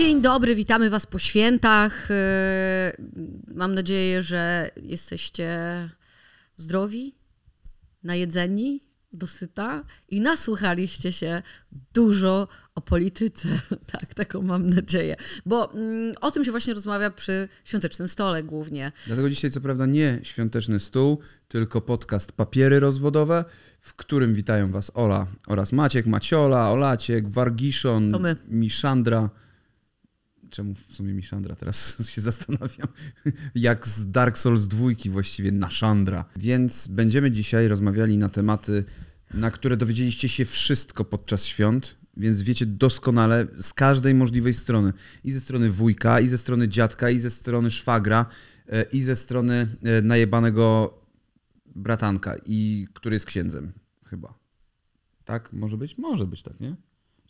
Dzień dobry, witamy Was po świętach. Yy, Mam nadzieję, że jesteście zdrowi, najedzeni, dosyta i nasłuchaliście się dużo o polityce. Tak, taką mam nadzieję. Bo mm, o tym się właśnie rozmawia przy świątecznym stole głównie. Dlatego dzisiaj co prawda nie świąteczny stół, tylko podcast Papiery Rozwodowe, w którym witają Was Ola oraz Maciek, Maciola, Olaciek, Wargiszon. Miszandra. Czemu w sumie Miszandra? Teraz się zastanawiam. Jak z Dark Souls dwójki właściwie Naszandra. Więc będziemy dzisiaj rozmawiali na tematy, na które dowiedzieliście się wszystko podczas świąt, więc wiecie doskonale z każdej możliwej strony. I ze strony wujka, i ze strony dziadka, i ze strony szwagra, e, i ze strony e, najebanego bratanka, i który jest księdzem chyba. Tak? Może być? Może być tak, nie?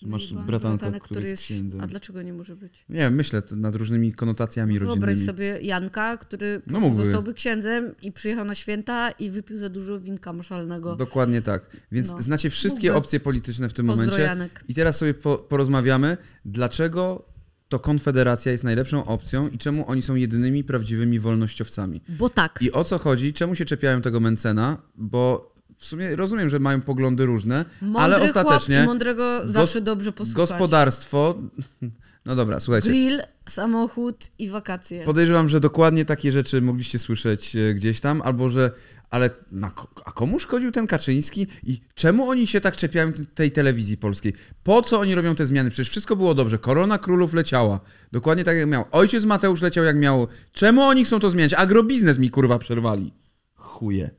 Masz Najebany bratanka, bratanek, który jest księdzem. A dlaczego nie może być? Nie myślę nad różnymi konotacjami Wyobraź rodzinnymi. sobie Janka, który No mógłby. zostałby księdzem i przyjechał na święta i wypił za dużo winka moszalnego. Dokładnie tak. Więc No. znacie wszystkie Mógłby. opcje polityczne w tym Pozdro, momencie. Janek. I teraz sobie po, porozmawiamy, dlaczego to Konfederacja jest najlepszą opcją i czemu oni są jedynymi prawdziwymi wolnościowcami. Bo tak. I o co chodzi, czemu się czepiają tego Mencena, bo w sumie rozumiem, że mają poglądy różne, Mądry ale chłop ostatecznie i mądrego zawsze dobrze posłuchać. gospodarstwo... No dobra, słuchajcie. Grill, samochód i wakacje. Podejrzewam, że dokładnie takie rzeczy mogliście słyszeć e, gdzieś tam, albo że. Ale na, a komu szkodził ten Kaczyński i czemu oni się tak czepiają tej telewizji polskiej? Po co oni robią te zmiany? Przecież wszystko było dobrze. Korona królów leciała. Dokładnie tak jak miał. Ojciec Mateusz leciał jak miał. Czemu oni chcą to zmieniać? Agrobiznes mi kurwa przerwali. Chuje.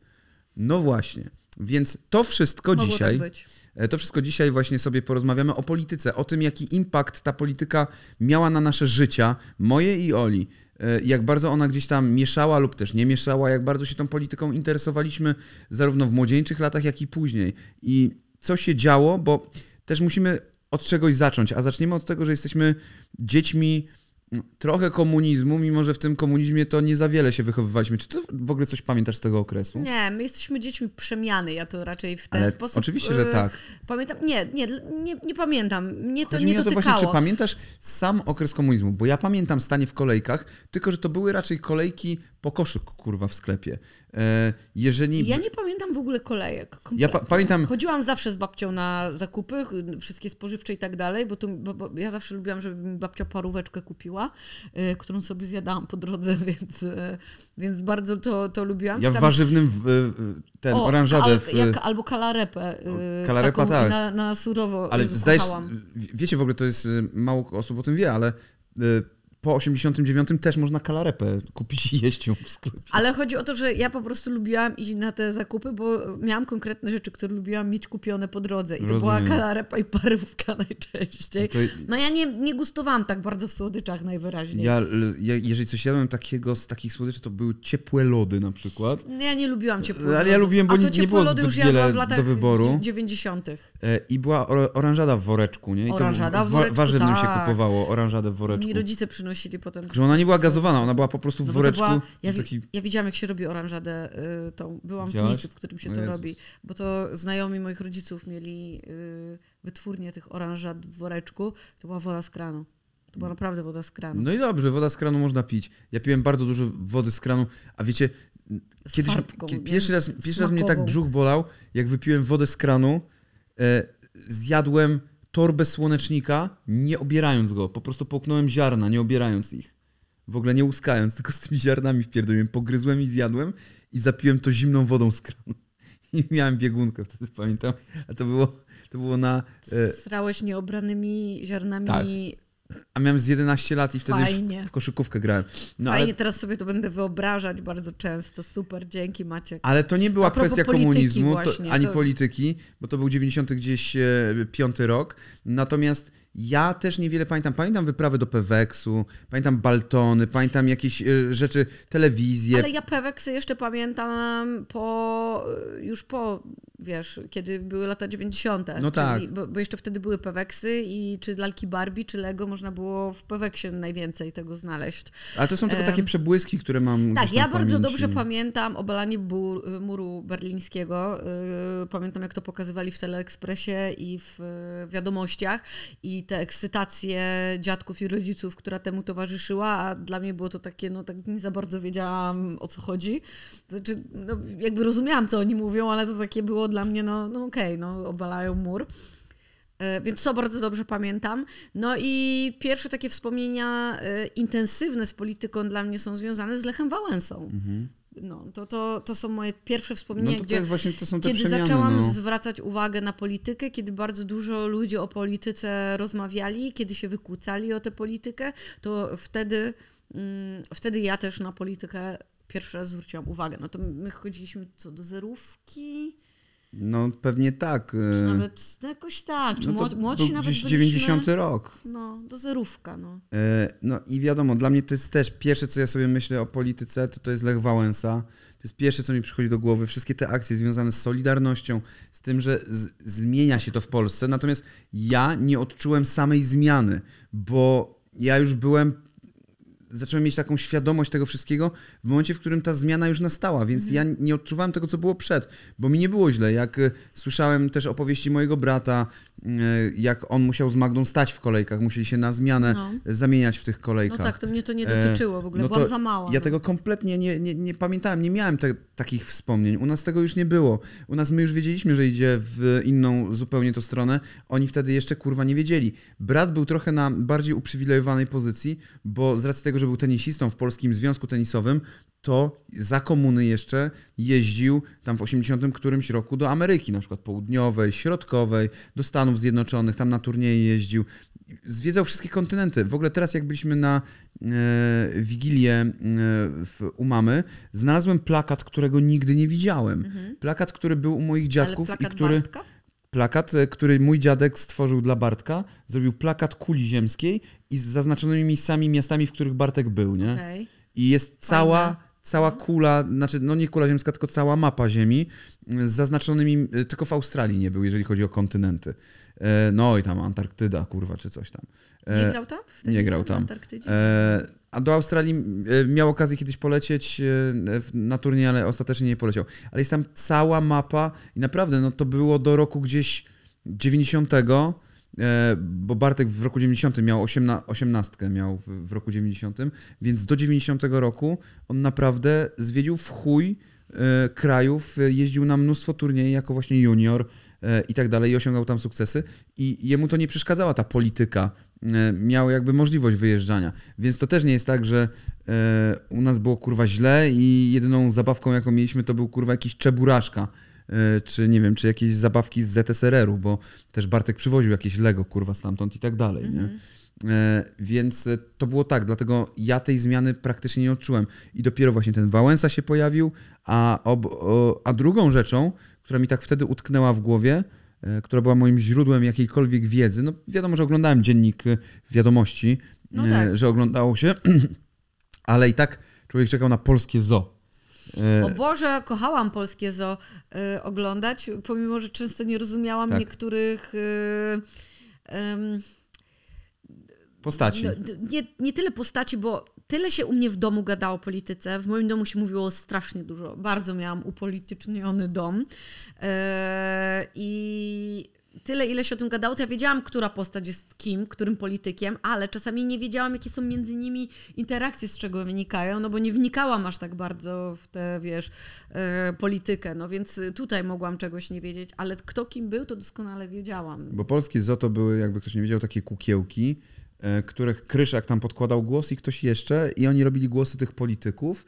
No właśnie. Więc to wszystko Mogło dzisiaj. tak być. E, To wszystko dzisiaj właśnie sobie porozmawiamy o polityce, o tym, jaki impact ta polityka miała na nasze życia, moje i Oli. E, Jak bardzo ona gdzieś tam mieszała lub też nie mieszała, jak bardzo się tą polityką interesowaliśmy zarówno w młodzieńczych latach, jak i później. I co się działo, bo też musimy od czegoś zacząć, a zaczniemy od tego, że jesteśmy dziećmi trochę komunizmu, mimo że w tym komunizmie to nie za wiele się wychowywaliśmy. Czy ty w ogóle coś pamiętasz z tego okresu? Nie, my jesteśmy dziećmi przemiany, ja to raczej w ten Ale sposób... oczywiście, że e, tak. Pamiętam, nie, nie, nie, nie pamiętam, mnie to Chodzi nie mi o to dotykało. właśnie, czy pamiętasz sam okres komunizmu? Bo ja pamiętam stanie w kolejkach, tylko że to były raczej kolejki po koszyk, kurwa, w sklepie. E, jeżeli... Ja nie pamiętam w ogóle kolejek. Ja kompletnie. pa- pamiętam- Chodziłam zawsze z babcią na zakupy, wszystkie spożywcze i tak dalej, bo, to, bo, bo ja zawsze lubiłam, żeby mi babcia paróweczkę kupiła, y, którą sobie zjadałam po drodze, więc, y, więc bardzo to, to lubiłam. Ja Czy w tam- warzywnym, w, ten, o, oranżadę al, w... jak, albo kalarepę. y, Kalarepa, tak. Na, na surowo Ale zdajesz, wiecie w ogóle, to jest, mało osób o tym wie, ale po 89 też można kalarepę kupić i jeść ją w sklepie. Ale chodzi o to, że ja po prostu lubiłam iść na te zakupy, bo miałam konkretne rzeczy, które lubiłam mieć kupione po drodze. I to była Rozumiem. kalarepa i parówka najczęściej. To- No ja nie, nie gustowałam tak bardzo w słodyczach najwyraźniej. Ja, ja, jeżeli coś jadłem takiego z takich słodyczy, to były ciepłe lody na przykład. Ja nie lubiłam ciepłych Ale ja lodów. lubiłem, bo A to nie- nie było lody już jadłam w latach do wyboru. 90. E, I była or- oranżada w woreczku, nie? I Oranżada to w wa- woreczku, warzywnym się tak. kupowało, oranżadę w woreczku. Mi rodzice przynosili potem. Że ona nie była gazowana, ona była po prostu w No woreczku. była, ja, taki... ja widziałam, jak się robi oranżadę y, tą. Byłam Widziałaś? w miejscu, w którym się O to Jezus. robi. Bo to znajomi moich rodziców mieli y, wytwórnię tych oranżat w woreczku. To była woda z kranu. To była naprawdę woda z kranu. No i dobrze, woda z kranu można pić. Ja piłem bardzo dużo wody z kranu, a wiecie, Z kiedyś, farbką, kie- nie? pierwszy raz, pierwszy raz mnie tak brzuch bolał, jak wypiłem wodę z kranu, e, zjadłem torbę słonecznika, nie obierając go, po prostu połknąłem ziarna, nie obierając ich. W ogóle nie łuskając, tylko z tymi ziarnami wpierdoliłem, pogryzłem i zjadłem i zapiłem to zimną wodą z kranu. I miałem biegunkę wtedy, pamiętam. A to było, to było na... E, Srałeś nieobranymi ziarnami. Tak. A miałem z 11 lat i wtedy Fajnie. w, koszykówkę grałem. No, Fajnie, ale, teraz sobie to będę wyobrażać bardzo często. Super, dzięki Maciek. ale to nie była A kwestia komunizmu, właśnie, to, ani to- polityki, bo to był 90 gdzieś e, piąty rok. Natomiast ja też niewiele pamiętam. Pamiętam wyprawy do Peweksu, pamiętam Baltony, pamiętam jakieś e, rzeczy, telewizję. Ale ja Peweksy jeszcze pamiętam po, już po, wiesz, kiedy były lata 90. No tak. Czyli, bo, bo jeszcze wtedy były Peweksy i czy lalki Barbie, czy Lego można było w Peweksie najwięcej tego znaleźć. Ale to są tylko takie przebłyski, które mam Tak, ja bardzo dobrze pamiętam obalanie bur, muru berlińskiego. Yy, Pamiętam, jak to pokazywali w Teleekspresie i w wiadomościach i te ekscytacje dziadków i rodziców, która temu towarzyszyła, a dla mnie było to takie, no tak nie za bardzo wiedziałam o co chodzi. Znaczy, no, jakby rozumiałam, co oni mówią, ale to takie było dla mnie, no, no okej, no obalają mur. E, Więc to bardzo dobrze pamiętam. No i pierwsze takie wspomnienia e, intensywne z polityką dla mnie są związane z Lechem Wałęsą. No, to, to, to są moje pierwsze wspomnienia, No to, to gdzie jest właśnie, to są te kiedy przemiany. zaczęłam no. zwracać uwagę na politykę, kiedy bardzo dużo ludzi o polityce rozmawiali, kiedy się wykłócali o tę politykę, to wtedy, mm, wtedy ja też na politykę pierwszy raz zwróciłam uwagę. No to my chodziliśmy co do zerówki, No pewnie tak. czy e, nawet no jakoś tak, czy no to młod, młodsi był nawet gdzieś byliśmy. 90 rok. No, do zerówka, no. E, No i wiadomo, dla mnie to jest też pierwsze, co ja sobie myślę o polityce, to to jest Lech Wałęsa. To jest pierwsze, co mi przychodzi do głowy. Wszystkie te akcje związane z Solidarnością, z tym, że z, zmienia się to w Polsce. Natomiast ja nie odczułem samej zmiany, bo ja już byłem zacząłem mieć taką świadomość tego wszystkiego w momencie, w którym ta zmiana już nastała, więc ja nie odczuwałem tego, co było przed, bo mi nie było źle. Jak e, słyszałem też opowieści mojego brata, jak on musiał z Magdą stać w kolejkach, musieli się na zmianę No. zamieniać w tych No kolejkach. tak, to mnie to nie E, dotyczyło w ogóle, no byłam za mała. Ja no. tego kompletnie nie, nie, nie pamiętałem, nie miałem te, takich wspomnień. U nas tego już nie było. U nas my już wiedzieliśmy, że idzie w inną zupełnie to stronę. Oni wtedy jeszcze kurwa nie wiedzieli. Brat był trochę na bardziej uprzywilejowanej pozycji, bo z racji tego, że był tenisistą w Polskim Związku Tenisowym, to za komuny jeszcze jeździł tam w 80 którymś roku do Ameryki, na przykład południowej, środkowej, do Stanów Zjednoczonych, tam na turnieje jeździł. Zwiedzał wszystkie kontynenty. W ogóle teraz jak byliśmy na e, Wigilię e, w, u mamy, znalazłem plakat, którego nigdy nie widziałem. Plakat, który był u moich dziadków Mhm. I który... Bartka? Plakat, e, który mój dziadek stworzył dla Bartka, zrobił plakat kuli ziemskiej i z zaznaczonymi miejscami, miastami, w których Bartek był, nie? Okej. I jest cała. Cała kula, znaczy no nie kula ziemska, tylko cała mapa Ziemi y, z zaznaczonymi, y, tylko w Australii nie był, jeżeli chodzi o kontynenty. E, No i tam Antarktyda, kurwa, czy coś tam. E, Nie grał tam? W nie grał tam. E, A do Australii e, miał okazję kiedyś polecieć e, na turniej, ale ostatecznie nie poleciał. Ale jest tam cała mapa i naprawdę no to było do roku gdzieś 90, e, bo Bartek w roku 90 miał 18, 18 miał w, roku 90, więc do 90 roku on naprawdę zwiedził w chuj e, krajów, e, jeździł na mnóstwo turniejów jako właśnie junior e, i tak dalej i osiągał tam sukcesy i jemu to nie przeszkadzała ta polityka. E, Miał jakby możliwość wyjeżdżania, więc to też nie jest tak, że e, u nas było kurwa źle i jedyną zabawką jaką mieliśmy to był kurwa jakiś czeburaszka e, czy nie wiem, czy jakieś zabawki z ZSRR-u, bo też Bartek przywoził jakieś Lego kurwa stamtąd i tak dalej, nie? E, Więc e, to było tak, dlatego ja tej zmiany praktycznie nie odczułem. I dopiero właśnie ten Wałęsa się pojawił, a, ob, a drugą rzeczą, która mi tak wtedy utknęła w głowie, e, która była moim źródłem jakiejkolwiek wiedzy, no wiadomo, że oglądałem dziennik e, wiadomości, No e, tak. że oglądało się, ale i tak człowiek czekał na polskie zo. E, O Boże, kochałam polskie zoo y, oglądać, pomimo, że często nie rozumiałam Tak. niektórych... Em, Postaci. no, nie, nie tyle postaci, bo tyle się u mnie w domu gadało o polityce. W moim domu się mówiło strasznie dużo. Bardzo miałam upolityczniony dom. E, I tyle, ile się o tym gadało, to ja wiedziałam, która postać jest kim, którym politykiem, ale czasami nie wiedziałam, jakie są między nimi interakcje, z czego wynikają, no bo nie wnikałam aż tak bardzo w tę, wiesz, e, politykę. No więc tutaj mogłam czegoś nie wiedzieć, ale kto kim był, to doskonale wiedziałam. Bo polskie zo to były, jakby ktoś nie wiedział, takie kukiełki, e, których Kryszak tam podkładał głos i ktoś jeszcze i oni robili głosy tych polityków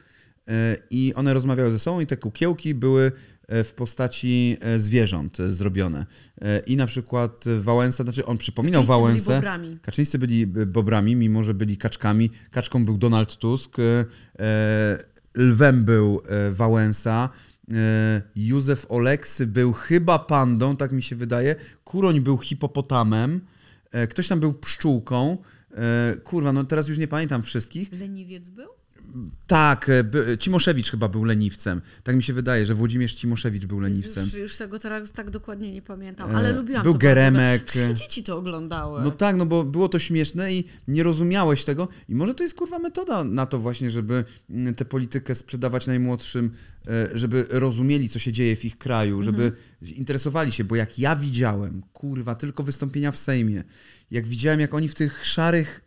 e, i one rozmawiały ze sobą i te kukiełki były w postaci e, zwierząt e, zrobione. E, I na przykład Wałęsa, znaczy on przypominał Kaczyńscy byli Wałęsę. bobrami. Kaczyńscy byli e, bobrami, mimo że byli kaczkami. Kaczką był Donald Tusk, e, e, lwem był e, Wałęsa, e, Józef Oleksy był chyba pandą, tak mi się wydaje. Kuroń był hipopotamem, e, ktoś tam był pszczółką. E, kurwa, no teraz już nie pamiętam wszystkich. Leniwiec był? Tak, e, Cimoszewicz chyba był leniwcem. Tak mi się wydaje, że Włodzimierz Cimoszewicz był leniwcem. Już, już tego teraz tak dokładnie nie pamiętam, ale E, lubiłam był to. Geremek. Wszystkie dzieci to oglądały. No tak, no bo było to śmieszne i nie rozumiałeś tego. I może to jest kurwa metoda na to właśnie, żeby mm, tę politykę sprzedawać najmłodszym, e, żeby rozumieli, co się dzieje w ich kraju, żeby interesowali się, bo jak ja widziałem, kurwa, tylko wystąpienia w Sejmie, jak widziałem, jak oni w tych szarych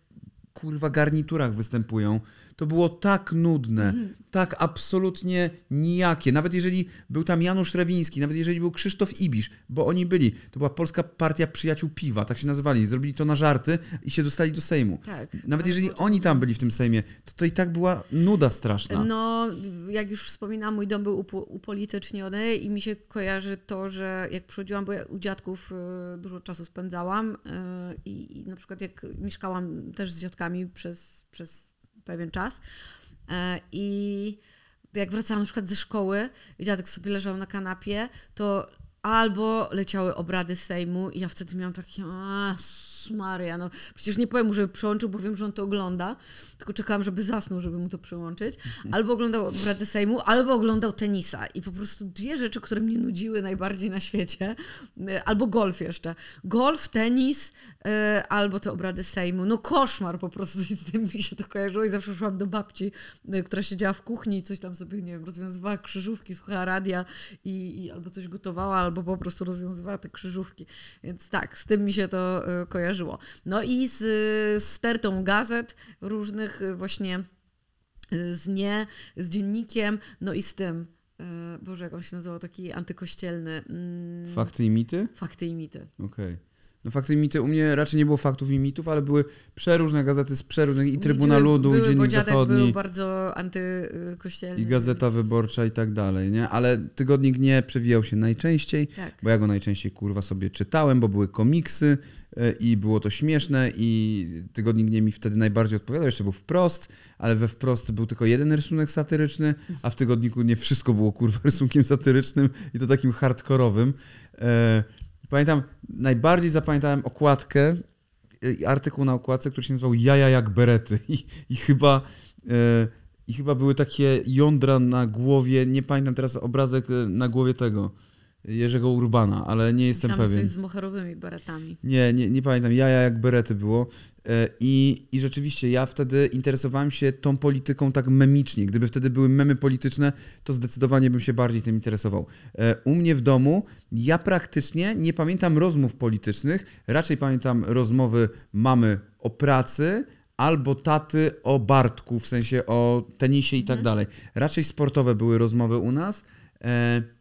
kurwa garniturach występują, to było tak nudne, tak absolutnie nijakie. Nawet jeżeli był tam Janusz Rewiński, nawet jeżeli był Krzysztof Ibisz, bo oni byli, to była Polska Partia Przyjaciół Piwa, tak się nazywali, zrobili to na żarty i się dostali do Sejmu. Tak. Nawet Ale jeżeli to oni tam byli w tym Sejmie, to to i tak była nuda straszna. No, jak już wspominałam, mój dom był upo- upolityczniony i mi się kojarzy to, że jak przychodziłam, bo ja u dziadków y, dużo czasu spędzałam y, i, i na przykład jak mieszkałam też z dziadkami przez, przez pewien czas. Y, i jak wracałam na przykład ze szkoły i dziadek sobie leżał na kanapie, to albo leciały obrady Sejmu i ja wtedy miałam takie, Maria, no przecież nie powiem mu, żeby przełączył, bo wiem, że on to ogląda, tylko czekałam, żeby zasnął, żeby mu to przełączyć. Albo oglądał obrady Sejmu, albo oglądał tenisa i po prostu dwie rzeczy, które mnie nudziły najbardziej na świecie, y, albo golf jeszcze. Golf, tenis, y, albo te obrady Sejmu. No koszmar po prostu i z tym mi się to kojarzyło i zawsze szłam do babci, y, która siedziała w kuchni i coś tam sobie, nie wiem, rozwiązywała krzyżówki, słuchała radia i, i albo coś gotowała, albo po prostu rozwiązywała te krzyżówki. Więc tak, z tym mi się to y, kojarzyło. No i z, z stertą gazet różnych y, właśnie y, z nie, z dziennikiem, no i z tym, y, Boże, jak on się nazywał, taki antykościelny. mm, Fakty i mity? Fakty i mity. Okej. No fakty i mity, u mnie raczej nie było faktów i mitów, ale były przeróżne gazety z przeróżnych, i Trybuna Ludu, były, i Dziennik Zachodni. był bardzo antykościelny. I Gazeta więc- Wyborcza i tak dalej, nie? Ale tygodnik nie przewijał się najczęściej, Tak. bo ja go najczęściej kurwa sobie czytałem, bo były komiksy e, i było to śmieszne i tygodnik nie mi wtedy najbardziej odpowiadał, jeszcze był wprost, ale we wprost był tylko jeden rysunek satyryczny, a w tygodniku nie wszystko było kurwa rysunkiem satyrycznym i to takim hardkorowym. Pamiętam, najbardziej zapamiętałem okładkę, e, artykuł na okładce, który się nazywał Jaja jak berety i, i chyba... E, i chyba były takie jądra na głowie, nie pamiętam teraz obrazek e, na głowie tego Jerzego Urbana, ale nie jestem Myślałam, że pewien. coś z moherowymi beretami. Nie, nie, nie pamiętam. Jaja jak berety było. E, I, I rzeczywiście ja wtedy interesowałem się tą polityką tak memicznie. Gdyby wtedy były memy polityczne, to zdecydowanie bym się bardziej tym interesował. E, U mnie w domu ja praktycznie nie pamiętam rozmów politycznych, raczej pamiętam rozmowy mamy o pracy albo taty o Bartku, w sensie o tenisie i tak dalej. Raczej sportowe były rozmowy u nas. E,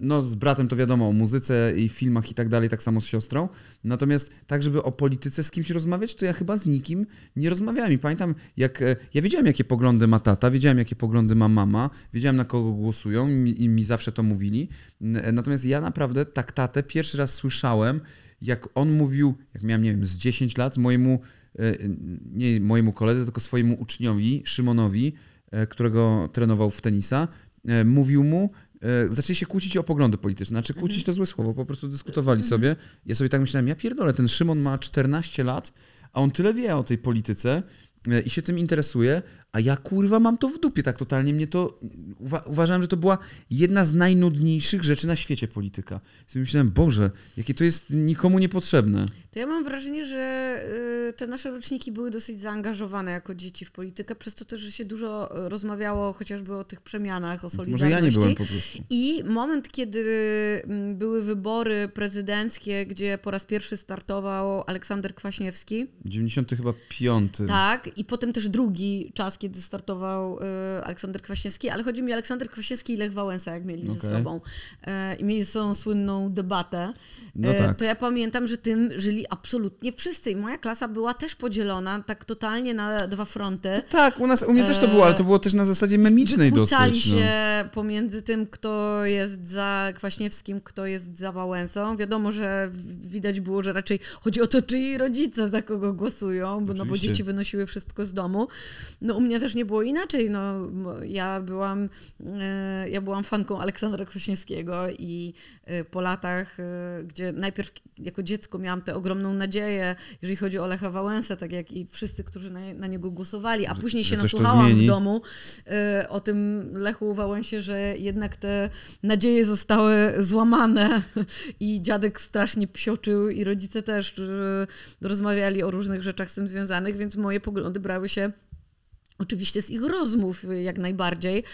No, z bratem to wiadomo o muzyce i filmach i tak dalej, tak samo z siostrą. Natomiast tak, żeby o polityce z kimś rozmawiać, to ja chyba z nikim nie rozmawiałem. I pamiętam, jak e, ja wiedziałem, jakie poglądy ma tata, wiedziałem, jakie poglądy ma mama, wiedziałem, na kogo głosują i mi, zawsze to mówili. N- Natomiast ja naprawdę tak tatę pierwszy raz słyszałem, jak on mówił, jak miałem, nie wiem, z 10 lat, mojemu, e, nie mojemu koledze, tylko swojemu uczniowi, Szymonowi, e, którego trenował w tenisa, e, mówił mu, e, zaczęli się kłócić o poglądy polityczne. Znaczy kłócić to złe słowo, po prostu dyskutowali sobie. Ja sobie tak myślałem, ja pierdolę, ten Szymon ma 14 lat, a on tyle wie o tej polityce e, i się tym interesuje, a ja kurwa mam to w dupie tak totalnie. Mnie to, uwa- uważałem, że to była jedna z najnudniejszych rzeczy na świecie polityka. I myślałem, Boże, jakie to jest nikomu niepotrzebne. To ja mam wrażenie, że y, te nasze roczniki były dosyć zaangażowane jako dzieci w politykę, przez to też, że się dużo rozmawiało chociażby o tych przemianach, o Może solidarności. ja nie byłem po prostu. I moment, kiedy mm, były wybory prezydenckie, gdzie po raz pierwszy startował Aleksander Kwaśniewski, 90 chyba piąty. tak, i potem też drugi czas, kiedy startował y, Aleksander Kwaśniewski, ale chodzi mi o Aleksander Kwaśniewski i Lech Wałęsa, jak mieli ze Okej. sobą. E, I mieli ze sobą słynną debatę. No E, tak. To ja pamiętam, że tym żyli absolutnie wszyscy. I moja klasa była też podzielona tak totalnie na dwa fronty. Tak, u, nas, u mnie też to było, ale to było też na zasadzie memicznej dosyć. no. się pomiędzy tym, kto jest za Kwaśniewskim, kto jest za Wałęsą. Wiadomo, że widać było, że raczej chodzi o to, czyj rodzice za kogo głosują, bo, no bo dzieci wynosiły wszystko z domu. No u mnie mnie też nie było inaczej. No, ja, byłam, e, ja byłam fanką Aleksandra Kwaśniewskiego i e, po latach, e, gdzie najpierw jako dziecko miałam tę ogromną nadzieję, jeżeli chodzi o Lecha Wałęsę, tak jak i wszyscy, którzy na, na niego głosowali, a później się nasłuchałam w domu o tym Lechu Wałęsie, że jednak te nadzieje zostały złamane i dziadek strasznie psioczył i rodzice też rozmawiali o różnych rzeczach z tym związanych, więc moje poglądy brały się Oczywiście z ich rozmów jak najbardziej,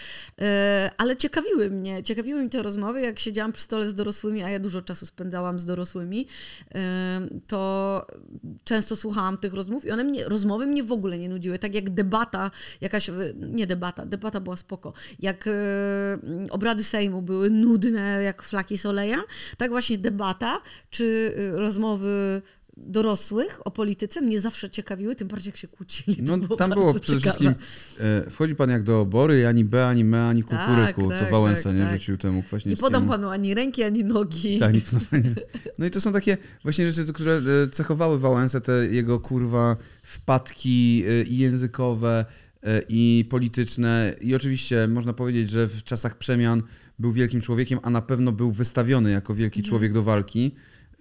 e, ale ciekawiły mnie, ciekawiły mnie te rozmowy, jak siedziałam przy stole z dorosłymi, a ja dużo czasu spędzałam z dorosłymi, e, to często słuchałam tych rozmów i one mnie, rozmowy mnie w ogóle nie nudziły, tak jak debata, jakaś, nie debata, debata była spoko, jak e, obrady Sejmu były nudne jak flaki soleja, tak właśnie debata, czy rozmowy dorosłych o polityce mnie zawsze ciekawiły, tym bardziej jak się kłócili. No było tam było przede ciekawe. wszystkim, e, wchodzi pan jak do obory, ani B, ani me, ani tak, kukuryku. Tak, to Wałęsa tak, nie tak. rzucił temu właśnie. Nie podam panu ani ręki, ani nogi. Tak, no i to są takie właśnie rzeczy, które e, cechowały Wałęsę, te jego kurwa wpadki e, i językowe, e, i polityczne. I oczywiście można powiedzieć, że w czasach przemian był wielkim człowiekiem, a na pewno był wystawiony jako wielki mhm. człowiek do walki.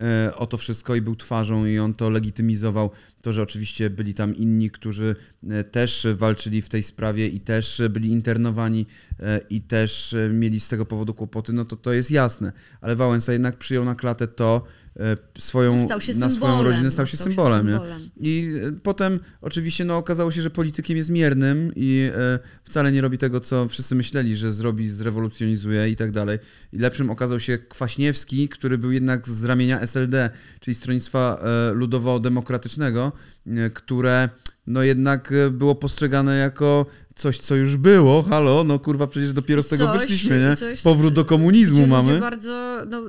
E, o to wszystko i był twarzą i on to legitymizował. To, że oczywiście byli tam inni, którzy e, też walczyli w tej sprawie i też byli internowani e, i też mieli z tego powodu kłopoty, no to to jest jasne. Ale Wałęsa jednak przyjął na klatę to, swoją, na swoją rodzinę, stał się stał symbolem. Się symbolem. I e, potem oczywiście no, okazało się, że politykiem jest miernym i e, wcale nie robi tego, co wszyscy myśleli, że zrobi, zrewolucjonizuje i tak dalej. I lepszym okazał się Kwaśniewski, który był jednak z ramienia SLD, czyli Stronnictwa Ludowo-Demokratycznego, które no jednak było postrzegane jako coś, co już było, halo, no kurwa, przecież dopiero z tego coś, wyszliśmy, nie? Coś, Powrót do komunizmu mamy. bardzo, no,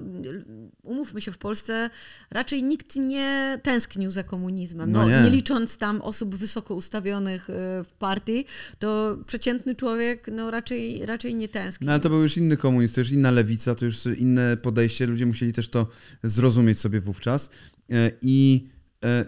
umówmy się, w Polsce raczej nikt nie tęsknił za komunizmem. No, no nie. nie. licząc tam osób wysoko ustawionych e, w partii, to przeciętny człowiek no, raczej, raczej nie tęskni. No ale to był już inny komunizm, to już inna lewica, to już inne podejście, ludzie musieli też to zrozumieć sobie wówczas. E, I E,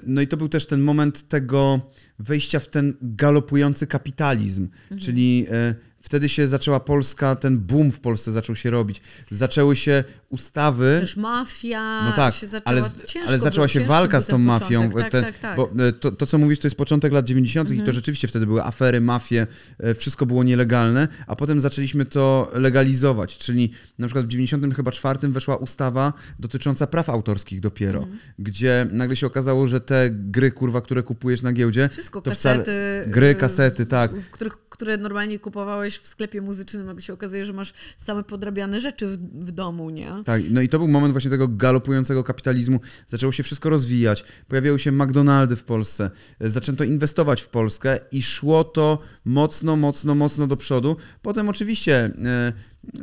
no i to był też ten moment tego wejścia w ten galopujący kapitalizm, mhm. czyli e, wtedy się zaczęła Polska, ten boom w Polsce zaczął się robić. Zaczęły się ustawy. Też mafia. No tak, zaczęła, ale, ale zaczęła się walka z tą mafią. Tak, ten, tak, tak. Bo e, to, to, co mówisz, to jest początek lat 90. Mhm. i to mhm. rzeczywiście wtedy były afery, mafie, e, wszystko było nielegalne, a potem zaczęliśmy to legalizować. Czyli na przykład w 90 chyba czwartym weszła ustawa dotycząca praw autorskich dopiero, mhm. gdzie nagle się okazało, że te gry, kurwa, które kupujesz na giełdzie, wszystko, to kasety, wcale, gry, kasety, tak. W których, które normalnie kupowałeś w sklepie muzycznym, nagle się okazuje, że masz same podrabiane rzeczy w, w domu, nie? Tak, no i to był moment właśnie tego galopującego kapitalizmu. Zaczęło się wszystko rozwijać. Pojawiały się McDonaldy w Polsce. Zaczęto inwestować w Polskę i szło to mocno, mocno, mocno do przodu. Potem oczywiście e,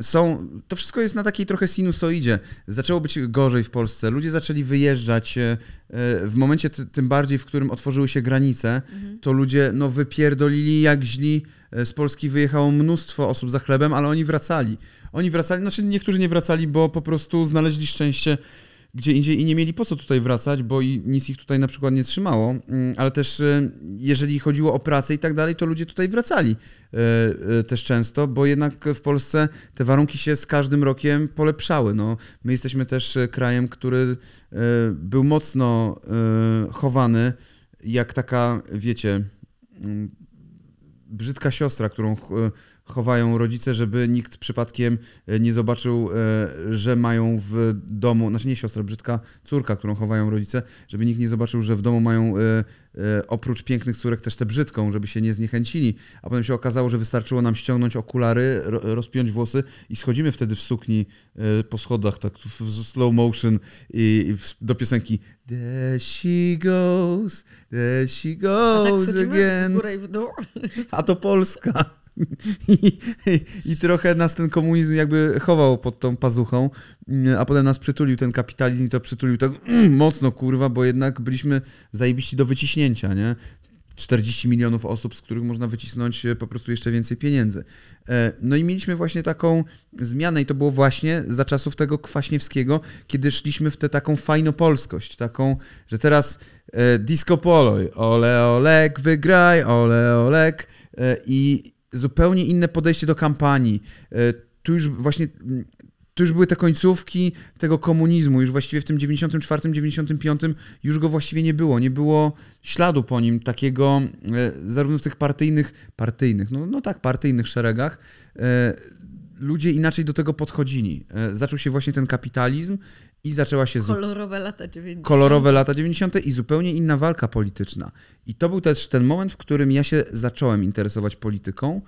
są, to wszystko jest na takiej trochę sinusoidzie. Zaczęło być gorzej w Polsce. Ludzie zaczęli wyjeżdżać. E, w momencie tym bardziej, w którym otworzyły się granice, mhm. to ludzie no, wypierdolili jak źli. E, z Polski wyjechało mnóstwo osób za chlebem, ale oni wracali. Oni wracali, znaczy niektórzy nie wracali, bo po prostu znaleźli szczęście gdzie indziej i nie mieli po co tutaj wracać, bo i nic ich tutaj na przykład nie trzymało, mm, ale też e, jeżeli chodziło o pracę i tak dalej, to ludzie tutaj wracali e, e, też często, bo jednak w Polsce te warunki się z każdym rokiem polepszały. No, my jesteśmy też krajem, który był mocno chowany, jak taka, wiecie, mm, brzydka siostra, którą chowają rodzice, żeby nikt przypadkiem e, nie zobaczył, e, że mają w domu, znaczy nie siostra, brzydka córka, którą chowają rodzice, żeby nikt nie zobaczył, że w domu mają e, oprócz pięknych córek też tę brzydką, żeby się nie zniechęcili. A potem się okazało, że wystarczyło nam ściągnąć okulary, rozpiąć włosy i schodzimy wtedy w sukni po schodach, tak w slow motion i do piosenki There she goes, there she goes tak again. W górę i w dół. A to Polska. I, I, trochę nas ten komunizm jakby chował pod tą pazuchą, a potem nas przytulił ten kapitalizm i to przytulił tak mm, mocno, kurwa, bo jednak byliśmy zajebiści do wyciśnięcia, nie? 40 milionów osób, z których można wycisnąć e, po prostu jeszcze więcej pieniędzy. E, no i mieliśmy właśnie taką zmianę i to było właśnie za czasów tego Kwaśniewskiego, kiedy szliśmy w tę taką fajnopolskość, taką, że teraz e, disco polo, ole olek, wygraj, ole olek, i zupełnie inne podejście do kampanii. E, tu już właśnie to już były te końcówki tego komunizmu. Już właściwie w tym 94, 95 już go właściwie nie było. Nie było śladu po nim takiego, e, zarówno w tych partyjnych, partyjnych, no, no tak, partyjnych szeregach, e, ludzie inaczej do tego podchodzili. Zaczął się właśnie ten kapitalizm i zaczęła się... Kolorowe lata 90. Kolorowe lata 90. i zupełnie inna walka polityczna. I to był też ten moment, w którym ja się zacząłem interesować polityką,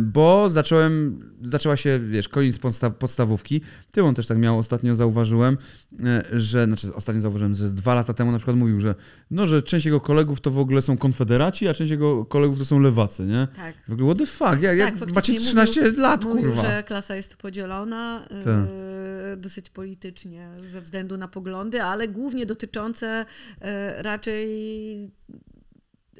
bo zacząłem, zaczęła się, wiesz, koniec podstawówki. Ty on też tak miał, ostatnio zauważyłem, e, że, znaczy ostatnio zauważyłem, że dwa lata temu na przykład mówił, że no, że część jego kolegów to w ogóle są konfederaci, a część jego kolegów to są lewacy, nie? Tak. W ogóle, what the fuck, jak, jak tak, macie 13 mówił, lat, mówił, kurwa. że klasa jest podzielona, yy, dosyć politycznie ze względu na poglądy, ale głównie dotyczące yy, raczej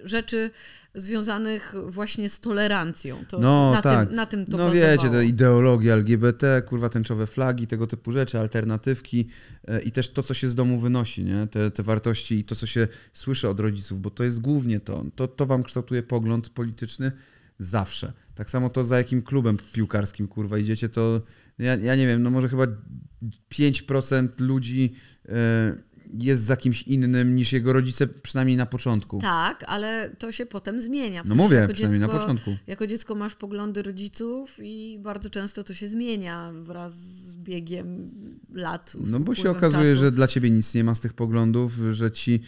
rzeczy związanych właśnie z tolerancją. To no na tak. Tym, na tym to No bazowało. wiecie, te ideologie LGBT, kurwa tęczowe flagi, tego typu rzeczy, alternatywki e, i też to, co się z domu wynosi, nie? Te, te wartości i to, co się słyszy od rodziców, bo to jest głównie to. To, to wam kształtuje pogląd polityczny zawsze. Tak samo to, za jakim klubem piłkarskim, kurwa, idziecie, to ja, ja nie wiem, no może chyba 5% ludzi... Yy, jest za kimś innym niż jego rodzice, przynajmniej na początku. Tak, ale to się potem zmienia. W no mówię, przynajmniej dziecko, na początku. Jako dziecko masz poglądy rodziców i bardzo często to się zmienia wraz z biegiem lat. No bo się okazuje, czasu. że dla ciebie nic nie ma z tych poglądów, że ci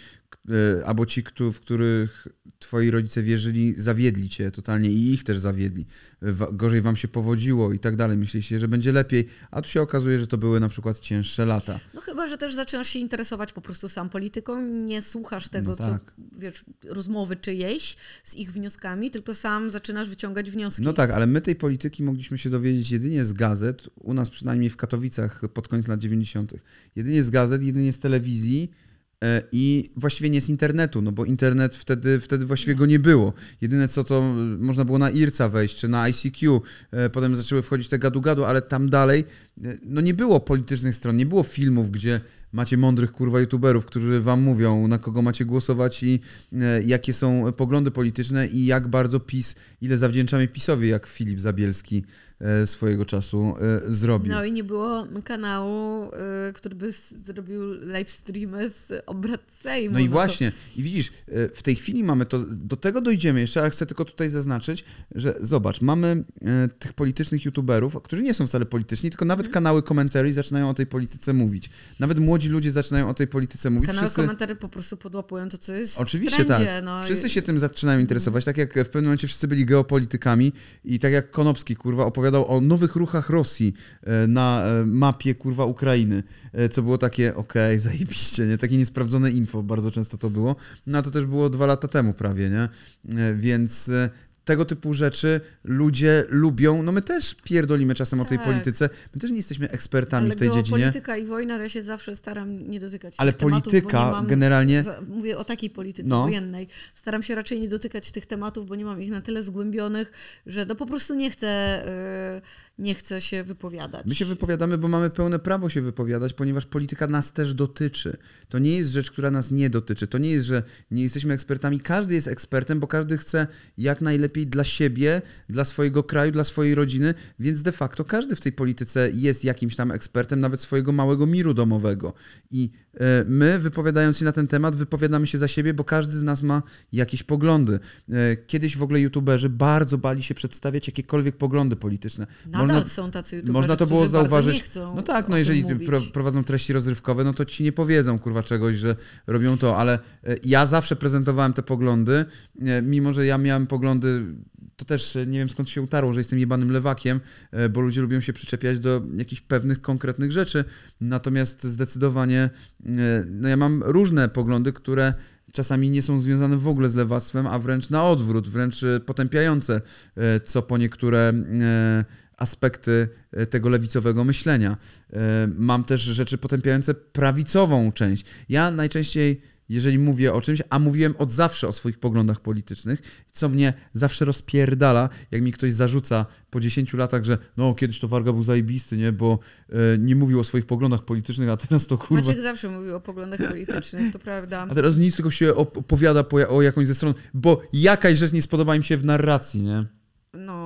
albo ci, w których twoi rodzice wierzyli, zawiedli cię totalnie i ich też zawiedli. Gorzej wam się powodziło i tak dalej. Myślicie, że będzie lepiej, a tu się okazuje, że to były na przykład cięższe lata. No chyba, że też zaczynasz się interesować po prostu sam polityką, nie słuchasz tego, no tak. co, wiesz, rozmowy czyjejś z ich wnioskami, tylko sam zaczynasz wyciągać wnioski. No tak, ale my tej polityki mogliśmy się dowiedzieć jedynie z gazet, u nas przynajmniej w Katowicach pod koniec lat 90. Jedynie z gazet, jedynie z telewizji, E, i właściwie nie z internetu, no bo internet wtedy, wtedy właściwie go nie było. Jedyne co to można było na IRCA wejść, czy na ICQ, e, potem zaczęły wchodzić te gadu-gadu, ale tam dalej e, no nie było politycznych stron, nie było filmów, gdzie macie mądrych kurwa youtuberów, którzy wam mówią, na kogo macie głosować i e, jakie są poglądy polityczne i jak bardzo PiS, ile zawdzięczamy PiSowi, jak Filip Zabielski e, swojego czasu e, zrobił. No i nie było kanału, który by zrobił live streamy z obrad Sejmu. No i no właśnie, to... i widzisz, w tej chwili mamy to, do tego dojdziemy jeszcze, ale chcę tylko tutaj zaznaczyć, że zobacz, mamy tych politycznych youtuberów, którzy nie są wcale polityczni, tylko nawet hmm. kanały komentarzy zaczynają o tej polityce mówić. Nawet młodzi młodzi ludzie zaczynają o tej polityce mówić. Kanały Wszyscy... komentarzy po prostu podłapują to, co jest Oczywiście trendzie, tak. No wszyscy się tym zaczynają interesować, tak jak w pewnym momencie wszyscy byli geopolitykami i tak jak Konopski, kurwa, opowiadał o nowych ruchach Rosji e, na e, mapie, kurwa, Ukrainy, e, co było takie, okej, okay, zajebiście, nie? Takie niesprawdzone info, bardzo często to było. No a to też było dwa lata temu prawie, nie? Więc tego typu rzeczy ludzie lubią. No my też pierdolimy czasem tak. o tej tak. polityce. My też nie jesteśmy ekspertami Ale w tej dziedzinie. polityka i wojna, ja się zawsze staram nie dotykać Ale tych polityka tematów, mam, generalnie... Mówię o takiej polityce no. wojennej. Staram się raczej nie dotykać tych tematów, bo nie mam ich na tyle zgłębionych, że no po prostu nie chcę... Yy, nie chce się wypowiadać. My się wypowiadamy, bo mamy pełne prawo się wypowiadać, ponieważ polityka nas też dotyczy. To nie jest rzecz, która nas nie dotyczy. To nie jest, że nie jesteśmy ekspertami. Każdy jest ekspertem, bo każdy chce jak najlepiej dla siebie, dla swojego kraju, dla swojej rodziny, więc de facto każdy w tej polityce jest jakimś tam ekspertem, nawet swojego małego miru domowego. I e, my, wypowiadając się na ten temat, wypowiadamy się za siebie, bo każdy z nas ma jakieś poglądy. E, kiedyś w ogóle youtuberzy bardzo bali się przedstawiać jakiekolwiek poglądy polityczne. Nadal można, są tacy youtuberzy, Można to było zauważyć. no tak, no jeżeli prowadzą treści rozrywkowe, no to ci nie powiedzą kurwa czegoś, że robią to, ale e, ja zawsze prezentowałem te poglądy, e, mimo że ja miałem poglądy to też e, nie wiem skąd się utarło, że jestem jebanym lewakiem, bo ludzie lubią się przyczepiać do jakichś pewnych konkretnych rzeczy. Natomiast zdecydowanie no ja mam różne poglądy, które czasami nie są związane w ogóle z lewactwem, a wręcz na odwrót, wręcz potępiające co po niektóre aspekty e, tego lewicowego myślenia. E, mam też rzeczy potępiające prawicową część. Ja najczęściej jeżeli mówię o czymś, a mówiłem od zawsze o swoich poglądach politycznych, co mnie zawsze rozpierdala, jak mi ktoś zarzuca po 10 latach, że no kiedyś to Warga był zajebisty, nie, bo e, nie mówił o swoich poglądach politycznych, a teraz to kurwa... Maciek zawsze mówił o poglądach politycznych, to prawda. A teraz nic, tylko się opowiada po, o jakąś ze stron, bo jakaś rzecz nie spodoba im się w narracji, nie? No.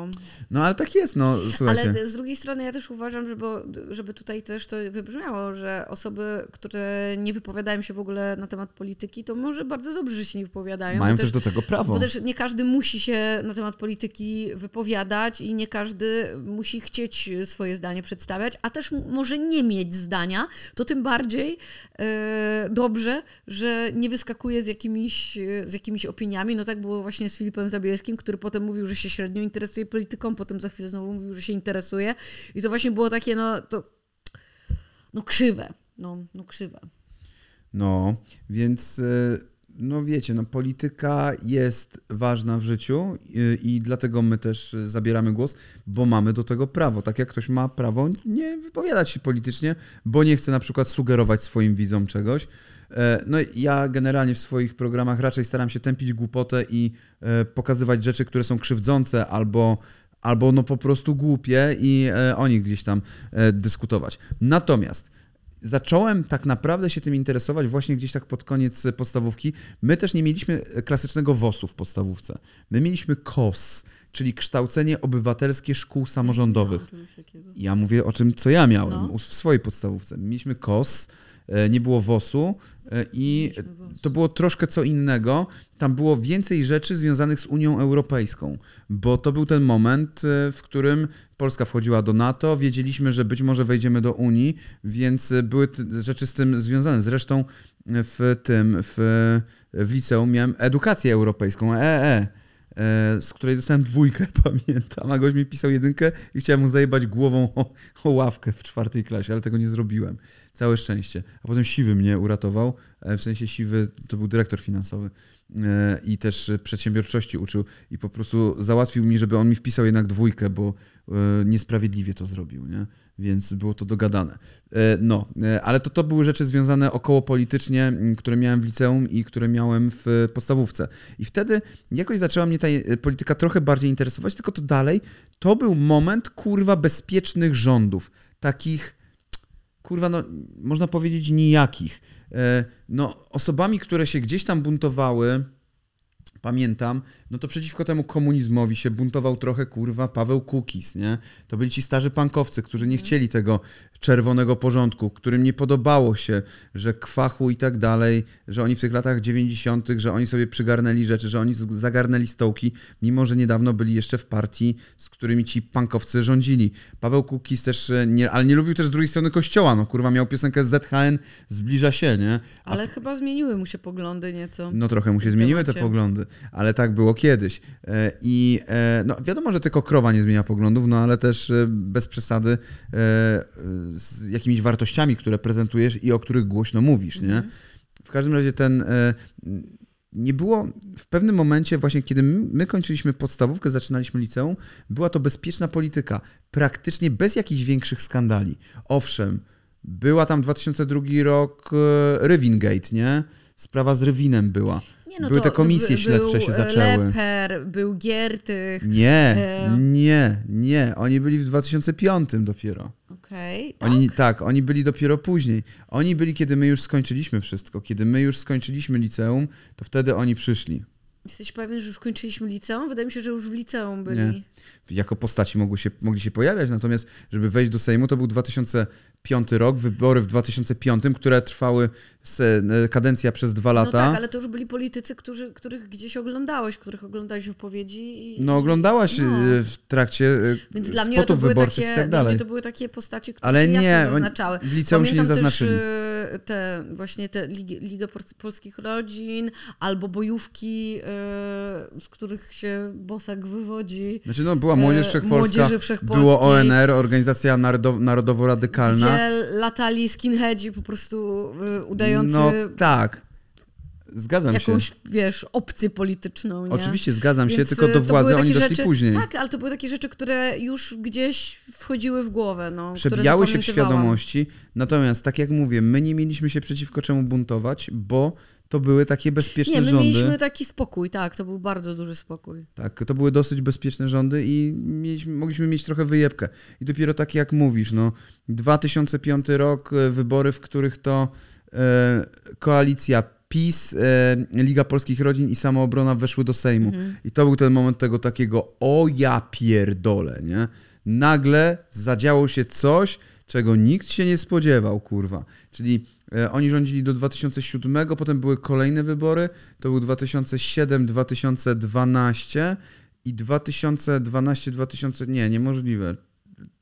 No ale tak jest, no słuchajcie. Ale z drugiej strony ja też uważam, żeby, żeby tutaj też to wybrzmiało, że osoby, które nie wypowiadają się w ogóle na temat polityki, to może bardzo dobrze, że się nie wypowiadają. Mają też, też, do tego prawo. Bo też nie każdy musi się na temat polityki wypowiadać i nie każdy musi chcieć swoje zdanie przedstawiać, a też może nie mieć zdania, to tym bardziej e, dobrze, że nie wyskakuje z jakimiś, z jakimiś opiniami. No tak było właśnie z Filipem Zabielskim, który potem mówił, że się średnio interesuje polityką, potem za chwilę znowu mówił, że się interesuje. I to właśnie było takie, no to no krzywe. No, no krzywe. No, więc e, no wiecie, no polityka jest ważna w życiu i, i, dlatego my też zabieramy głos, bo mamy do tego prawo. Tak jak ktoś ma prawo nie wypowiadać się politycznie, bo nie chce na przykład sugerować swoim widzom czegoś. E, no ja generalnie w swoich programach raczej staram się tępić głupotę i e, pokazywać rzeczy, które są krzywdzące albo albo no po prostu głupie i e, o nich gdzieś tam dyskutować. Natomiast zacząłem tak naprawdę się tym interesować właśnie gdzieś tak pod koniec podstawówki. My też nie mieliśmy klasycznego WOS-u w podstawówce. My mieliśmy KOS, czyli kształcenie obywatelskie szkół samorządowych. Ja mówię o tym, co ja miałem no. w swojej podstawówce. Mieliśmy KOS, nie było WOS-u e, i to było troszkę co innego. Tam było więcej rzeczy związanych z Unią Europejską, bo to był ten moment, e, w którym Polska wchodziła do NATO, wiedzieliśmy, że być może wejdziemy do Unii, więc były rzeczy z tym związane. Zresztą w tym, w, w liceum miałem edukację europejską, EE z której dostałem dwójkę, pamiętam, a gość mi pisał jedynkę i chciałem mu zajebać głową o, o, ławkę w czwartej klasie, ale tego nie zrobiłem. Całe szczęście. A potem Siwy mnie uratował, e, w sensie Siwy to był dyrektor finansowy e, i też przedsiębiorczości uczył i po prostu załatwił mi, żeby on mi wpisał jednak dwójkę, bo e, niesprawiedliwie to zrobił, nie? więc było to dogadane. No, ale to, to były rzeczy związane około politycznie, które miałem w liceum i które miałem w podstawówce. I wtedy jakoś zaczęła mnie ta polityka trochę bardziej interesować, tylko to dalej, to był moment, kurwa, bezpiecznych rządów. Takich kurwa, no, można powiedzieć nijakich. E, no, osobami, które się gdzieś tam buntowały, pamiętam, no to przeciwko temu komunizmowi się buntował trochę, kurwa, Paweł Kukis, nie? To byli ci starzy pankowcy, którzy nie chcieli tego czerwonego porządku, którym nie podobało się, że kwachu i tak dalej, że oni w tych latach 90., że oni sobie przygarnęli rzeczy, że oni zagarnęli stołki, mimo że niedawno byli jeszcze w partii, z którymi ci pankowcy rządzili. Paweł Kukis też, e, nie, ale nie lubił też z drugiej strony kościoła, no kurwa, miał piosenkę z ZHN, zbliża się, nie? A... Ale chyba zmieniły mu się poglądy nieco. No trochę mu się zmieniły te poglądy, ale tak było kiedyś. E, I e, no wiadomo, że tylko krowa nie zmienia poglądów, no ale też bez przesady z jakimiś wartościami, które prezentujesz i o których głośno mówisz, nie? Mhm. W każdym razie ten e, nie było w pewnym momencie, właśnie kiedy my kończyliśmy podstawówkę, zaczynaliśmy liceum, była to bezpieczna polityka, praktycznie bez jakichś większych skandali. Owszem, była tam 2002 rok e, Rywingate, nie? Sprawa z Rywinem była. Nie, no Były te komisje śledcze się zaczęły. Leper, był Giertych. Nie, nie, nie. Oni byli w 2005 dopiero. Okej, okay, tak? tak, oni byli dopiero później. Oni byli, kiedy my już skończyliśmy wszystko. Kiedy my już skończyliśmy liceum, to wtedy oni przyszli. Jesteś pewien, że już kończyliśmy liceum? Wydaje mi się, że już w liceum byli. Nie. Jako postaci mogły się, mogli się pojawiać, natomiast żeby wejść do Sejmu, to był 2005 rok, wybory w 2005, które trwały e, kadencja przez dwa lata. No tak, ale to już byli politycy, którzy, których gdzieś oglądałeś, których oglądałeś wypowiedzi. I, no oglądałaś no. E, w trakcie e, Więc dla mnie to były takie, i tak dalej. Dla mnie to były takie postaci, które ale nie, zaznaczały. W liceum Pamiętam się nie zaznaczyli. Też te właśnie te Ligę Polskich Rodzin albo bojówki z których się Bosak wywodzi. Znaczy, no, była Młodzież Wszechpolska, było ONR, Organizacja Narodow Narodowo-Radykalna. Latali skinheadzi po prostu y, udający... No tak. Zgadzam jakąś, się. Jakąś, wiesz, opcję polityczną, nie? Oczywiście, zgadzam Więc się, tylko do władzy oni doszli rzeczy, później. Tak, ale to były takie rzeczy, które już gdzieś wchodziły w głowę, no. Przebijały się w świadomości, natomiast tak jak mówię, my nie mieliśmy się przeciwko czemu buntować, bo to były takie bezpieczne Nie, my rządy. mieliśmy taki spokój, tak, to był bardzo duży spokój. Tak, to były dosyć bezpieczne rządy i mieliśmy, mogliśmy mieć trochę wyjebkę. I dopiero tak jak mówisz, no 2005 rok, e, wybory, w których to e, koalicja PiS, e, Liga Polskich Rodzin i Samoobrona weszły do Sejmu. Mhm. I to był ten moment tego takiego o ja pierdolę, nie? Nagle zadziało się coś, czego nikt się nie spodziewał, kurwa. Czyli e, oni rządzili do 2007, potem były kolejne wybory, to był 2007-2012 i 2012-2000, nie, niemożliwe.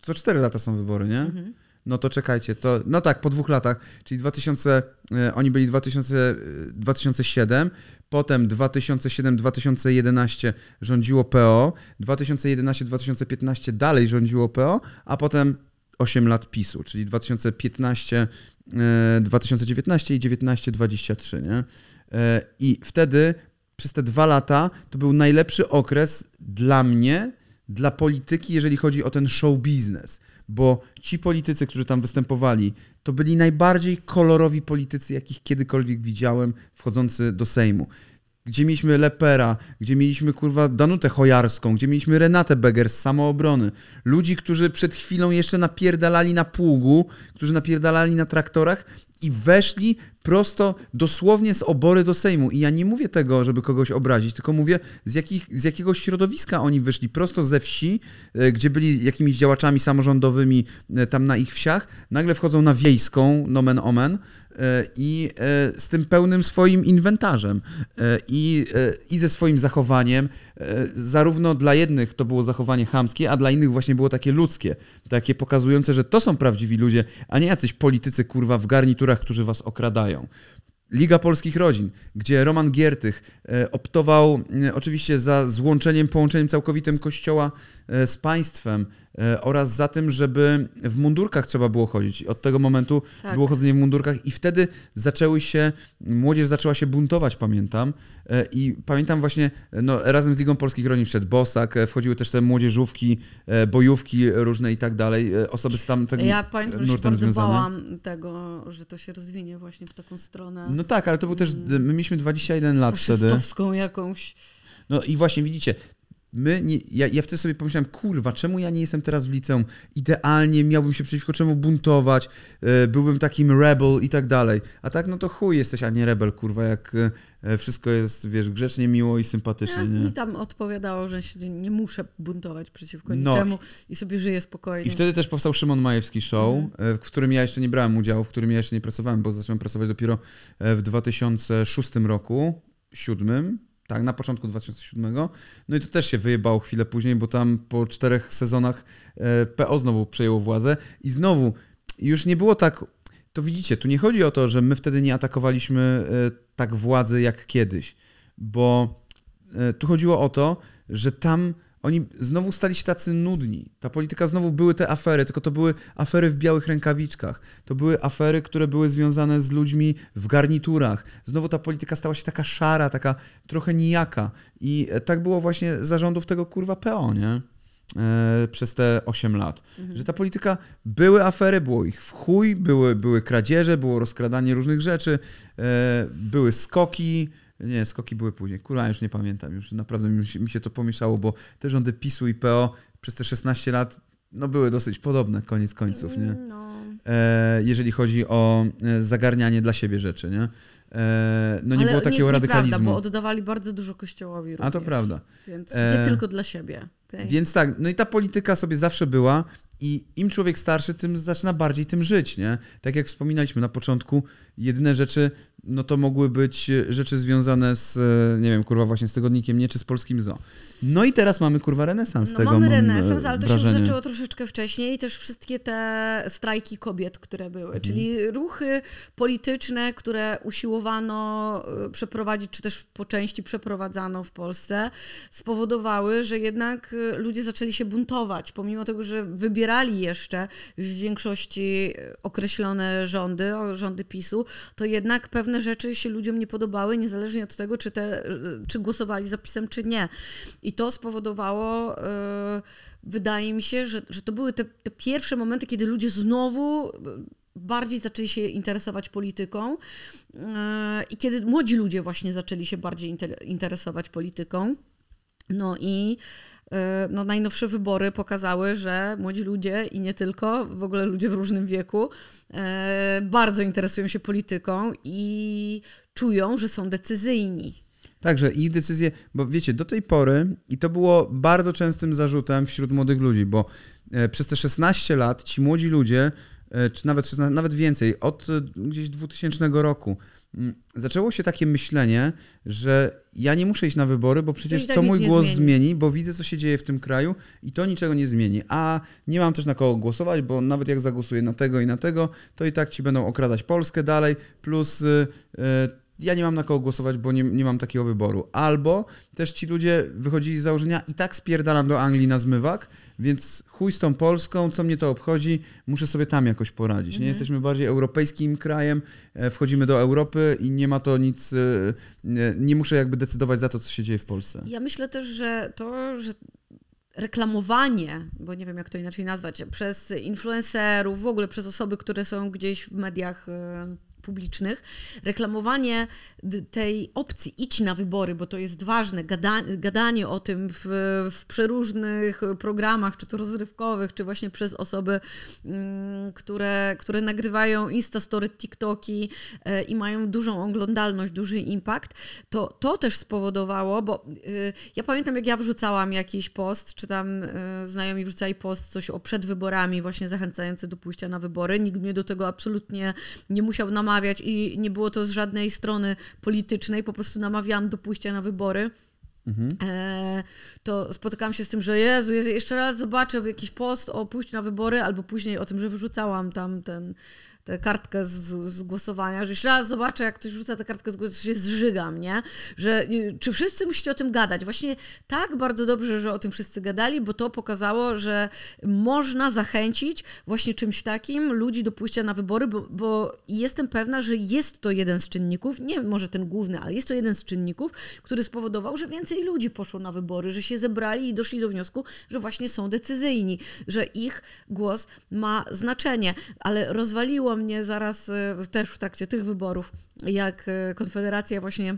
Co 4 lata są wybory, nie? Mhm. No to czekajcie, to, no tak, po dwóch latach, czyli 2000, e, oni byli 2000, e, 2007, potem 2007-2011 rządziło PO, 2011-2015 dalej rządziło PO, a potem 8 lat PiSu, czyli 2015, e, 2019 i 19-23, nie? E, I wtedy przez te dwa lata to był najlepszy okres dla mnie, dla polityki, jeżeli chodzi o ten show biznes. Bo ci politycy, którzy tam występowali, to byli najbardziej kolorowi politycy, jakich kiedykolwiek widziałem, wchodzący do Sejmu. Gdzie mieliśmy Lepera, gdzie mieliśmy kurwa Danutę Chojarską, gdzie mieliśmy Renatę Beger z samoobrony. Ludzi, którzy przed chwilą jeszcze napierdalali na pługu, którzy napierdalali na traktorach i weszli prosto, dosłownie z obory do Sejmu. I ja nie mówię tego, żeby kogoś obrazić, tylko mówię, z, jakich, z jakiego środowiska oni wyszli. Prosto ze wsi, e, gdzie byli jakimiś działaczami samorządowymi e, tam na ich wsiach, nagle wchodzą na wiejską, nomen omen, i e, z tym pełnym swoim inwentarzem e, i, e, i ze swoim zachowaniem. E, Zarówno dla jednych to było zachowanie chamskie, a dla innych właśnie było takie ludzkie, takie pokazujące, że to są prawdziwi ludzie, a nie jacyś politycy kurwa w garniturach, którzy was okradają. Liga Polskich Rodzin, gdzie Roman Giertych e, optował e, oczywiście za złączeniem, połączeniem całkowitym kościoła e, z państwem e, oraz za tym, żeby w mundurkach trzeba było chodzić. Od tego momentu Tak. było chodzenie w mundurkach i wtedy zaczęły się, młodzież zaczęła się buntować, pamiętam. E, I pamiętam właśnie, e, no, razem z Ligą Polskich Rodzin wszedł Bosak, e, wchodziły też te młodzieżówki, e, bojówki różne i tak dalej. E, Osoby z tamtego Ja pamiętam, że się bardzo związane. bałam tego, że to się rozwinie właśnie w taką stronę No tak, ale to był też, my mieliśmy 21 lat wtedy. jakąś. No i właśnie widzicie, my nie, ja, ja wtedy sobie pomyślałem, kurwa, czemu ja nie jestem teraz w liceum? Idealnie miałbym się przeciwko czemu buntować, e, byłbym takim rebel i tak dalej. A tak, no to chuj jesteś, a nie rebel, kurwa, jak e, wszystko jest, wiesz, grzecznie, miło i sympatycznie, Ja, nie? mi tam odpowiadało, że się nie muszę buntować przeciwko No. niczemu i sobie żyję spokojnie. I wtedy też powstał Szymon Majewski Show, e, w którym ja jeszcze nie brałem udziału, w którym ja jeszcze nie pracowałem, bo zacząłem pracować dopiero w 2006 roku, siódmym, tak, na początku 2007. No i to też się wyjebało chwilę później, bo tam po czterech sezonach e, PO znowu przejęło władzę i znowu już nie było tak. To widzicie, tu nie chodzi o to, że my wtedy nie atakowaliśmy e, tak władzy jak kiedyś, bo e, tu chodziło o to, że tam oni znowu stali się tacy nudni. Ta polityka znowu były te afery, tylko to były afery w białych rękawiczkach. To były afery, które były związane z ludźmi w garniturach. Znowu ta polityka stała się taka szara, taka trochę nijaka. I tak było właśnie zarządów tego kurwa PO, nie? E, przez te 8 lat. Że ta polityka, były afery, było ich w chuj, były, były kradzieże, było rozkradanie różnych rzeczy, e, były skoki, nie, skoki były później. Kurwa, już nie pamiętam. Już naprawdę mi się, mi się to pomieszało, bo te rządy PiSu i PO przez te 16 lat no, były dosyć podobne, koniec końców, nie? No. E, jeżeli chodzi o e, zagarnianie dla siebie rzeczy, nie? E, no nie Ale było takiego nie, radykalizmu. Nieprawda, bo oddawali bardzo dużo kościołowi również. A to prawda. Więc E, nie tylko dla siebie. Okej. Więc tak, no i ta polityka sobie zawsze była i im człowiek starszy, tym zaczyna bardziej tym żyć, nie? Tak jak wspominaliśmy na początku, jedyne rzeczy, no to mogły być rzeczy związane z, e, nie wiem, kurwa właśnie z tygodnikiem nie, czy z polskim zoo. No i teraz mamy kurwa renesans No tego, mamy mam, e, renesans, ale to się wrażenie. już zaczęło troszeczkę wcześniej. Też wszystkie te strajki kobiet, które były, Mhm. czyli ruchy polityczne, które usiłowano y, przeprowadzić, czy też po części przeprowadzano w Polsce, spowodowały, że jednak y, ludzie zaczęli się buntować, pomimo tego, że wybierali jeszcze w większości y, określone rządy, rządy PiSu, to jednak pewne rzeczy się ludziom nie podobały, niezależnie od tego, czy, te, czy głosowali za PiSem, czy nie. I to spowodowało, y, wydaje mi się, że, że to były te, te pierwsze momenty, kiedy ludzie znowu y, bardziej zaczęli się interesować polityką e, i kiedy młodzi ludzie właśnie zaczęli się bardziej interesować polityką. No i e, no, najnowsze wybory pokazały, że młodzi ludzie i nie tylko, w ogóle ludzie w różnym wieku, e, bardzo interesują się polityką i czują, że są decyzyjni. Także ich decyzje, bo wiecie, do tej pory, i to było bardzo częstym zarzutem wśród młodych ludzi, bo przez te 16 lat ci młodzi ludzie E, czy nawet, 16, nawet więcej, od e, gdzieś 2000 roku mm, zaczęło się takie myślenie, że ja nie muszę iść na wybory, bo przecież tak co mój głos zmieni. zmieni. bo widzę, co się dzieje w tym kraju i to niczego nie zmieni. A nie mam też na kogo głosować, bo nawet jak zagłosuję na tego i na tego, to i tak ci będą okradać Polskę dalej, plus yy, ja nie mam na kogo głosować, bo nie, nie mam takiego wyboru. Albo też ci ludzie wychodzili z założenia i tak spierdalam do Anglii na zmywak, więc chuj z tą Polską, co mnie to obchodzi, muszę sobie tam jakoś poradzić. Mhm. Nie jesteśmy bardziej europejskim krajem, e, wchodzimy do Europy i nie ma to nic, e, nie muszę jakby decydować za to, co się dzieje w Polsce. Ja myślę też, że to, że reklamowanie, bo nie wiem jak to inaczej nazwać, przez influencerów, w ogóle przez osoby, które są gdzieś w mediach e, publicznych, reklamowanie tej opcji idź na wybory, bo to jest ważne, gadanie, gadanie o tym w, w przeróżnych programach, czy to rozrywkowych, czy właśnie przez osoby, mm, które, które nagrywają Instastory, TikToki e, i mają dużą oglądalność, duży impact, to to też spowodowało, bo y, ja pamiętam jak ja wrzucałam jakiś post, czy tam y, znajomi wrzucali post coś o przed wyborami, właśnie zachęcający do pójścia na wybory. Nikt mnie do tego absolutnie nie musiał namawiać, namawiać i nie było to z żadnej strony politycznej, po prostu namawiałam do pójścia na wybory. Mhm. E, to spotykałam się z tym, że Jezu, jeszcze raz zobaczę jakiś post o pójściu na wybory, albo później o tym, że wyrzucałam tam ten tę kartkę z, z, głosowania, że jeszcze raz zobaczę, jak ktoś rzuca tę kartkę z głosowania, się zżygam, nie? Że y, czy wszyscy musicie o tym gadać? Właśnie tak bardzo dobrze, że o tym wszyscy gadali, bo to pokazało, że można zachęcić właśnie czymś takim ludzi do pójścia na wybory, bo, bo jestem pewna, że jest to jeden z czynników, nie może ten główny, ale jest to jeden z czynników, który spowodował, że więcej ludzi poszło na wybory, że się zebrali i doszli do wniosku, że właśnie są decyzyjni, że ich głos ma znaczenie, ale rozwaliło mnie zaraz e, też w trakcie tych wyborów, jak e, Konfederacja właśnie